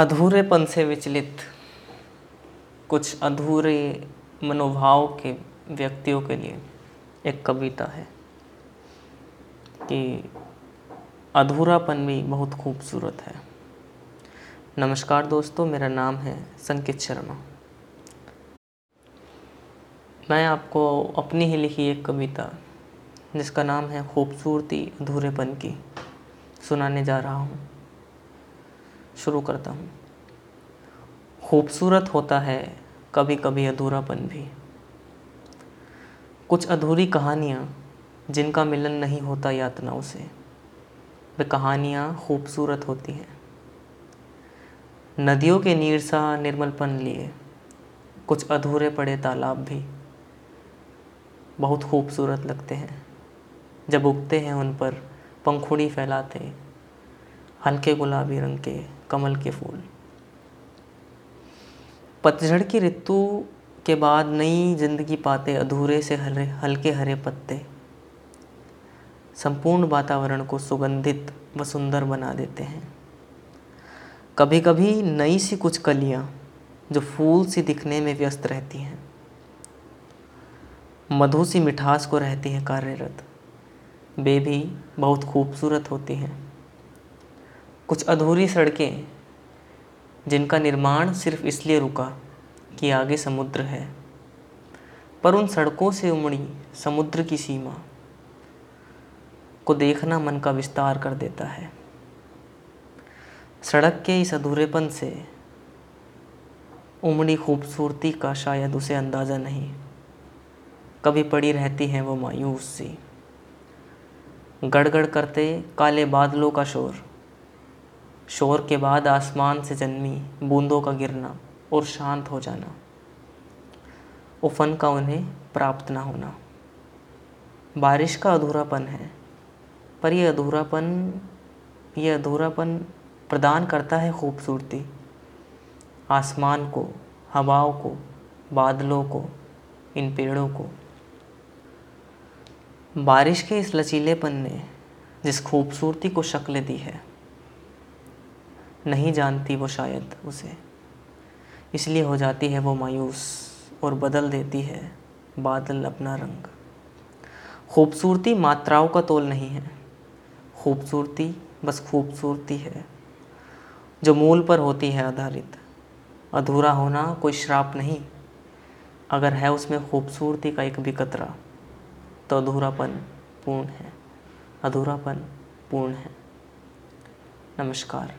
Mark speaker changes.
Speaker 1: अधूरेपन से विचलित, कुछ अधूरे मनोभाव के व्यक्तियों के लिए एक कविता है कि अधूरापन भी बहुत खूबसूरत है। नमस्कार दोस्तों, मेरा नाम है संकित शर्मा। मैं आपको अपनी ही लिखी एक कविता, जिसका नाम है खूबसूरती अधूरेपन की, सुनाने जा रहा हूँ। शुरू करता हूँ। खूबसूरत होता है कभी कभी अधूरापन भी। कुछ अधूरी कहानियाँ जिनका मिलन नहीं होता यातनाओं से, वे कहानियाँ खूबसूरत होती हैं। नदियों के नीर सा निर्मलपन लिए कुछ अधूरे पड़े तालाब भी बहुत खूबसूरत लगते हैं। जब उगते हैं उन पर पंखुड़ी फैलाते, हल्के गुलाबी रंग के कमल के फूल। पतझड़ की ऋतु के बाद नई ज़िंदगी पाते अधूरे से हरे, हल्के हरे पत्ते। संपूर्ण वातावरण को सुगंधित व सुंदर बना देते हैं। कभी कभी नई सी कुछ कलियाँ जो फूल सी दिखने में व्यस्त रहती हैं। मधु सी मिठास को रहती हैं कार्यरत। वे भी बहुत खूबसूरत होती हैं। कुछ अधूरी सड़कें, जिनका निर्माण सिर्फ़ इसलिए रुका कि आगे समुद्र है। पर उन सड़कों से उमड़ी समुद्र की सीमा को देखना मन का विस्तार कर देता है। सड़क के इस अधूरेपन से उमड़ी खूबसूरती का शायद उसे अंदाज़ा नहीं। कभी पड़ी रहती हैं वो मायूस। सी गड़गड़ करते काले बादलों का शोर शोर के बाद आसमान से जन्मी, बूंदों का गिरना और शांत हो जाना। उफन का उन्हें प्राप्त ना होना। बारिश का अधूरापन है, पर यह अधूरापन यह अधूरापन प्रदान करता है खूबसूरती। आसमान को, हवाओं को, बादलों को, इन पेड़ों को। बारिश के इस लचीलेपन ने जिस खूबसूरती को शक्ल दी है नहीं जानती वो शायद उसे। इसलिए हो जाती है वो मायूस और बदल देती है बादल अपना रंग। खूबसूरती मात्राओं का तोल नहीं है। खूबसूरती बस खूबसूरती है, जो मूल पर होती है आधारित। अधूरा होना कोई श्राप नहीं। अगर है उसमें खूबसूरती का एक भी कतरा तो अधूरापन पूर्ण है। अधूरापन पूर्ण है। नमस्कार।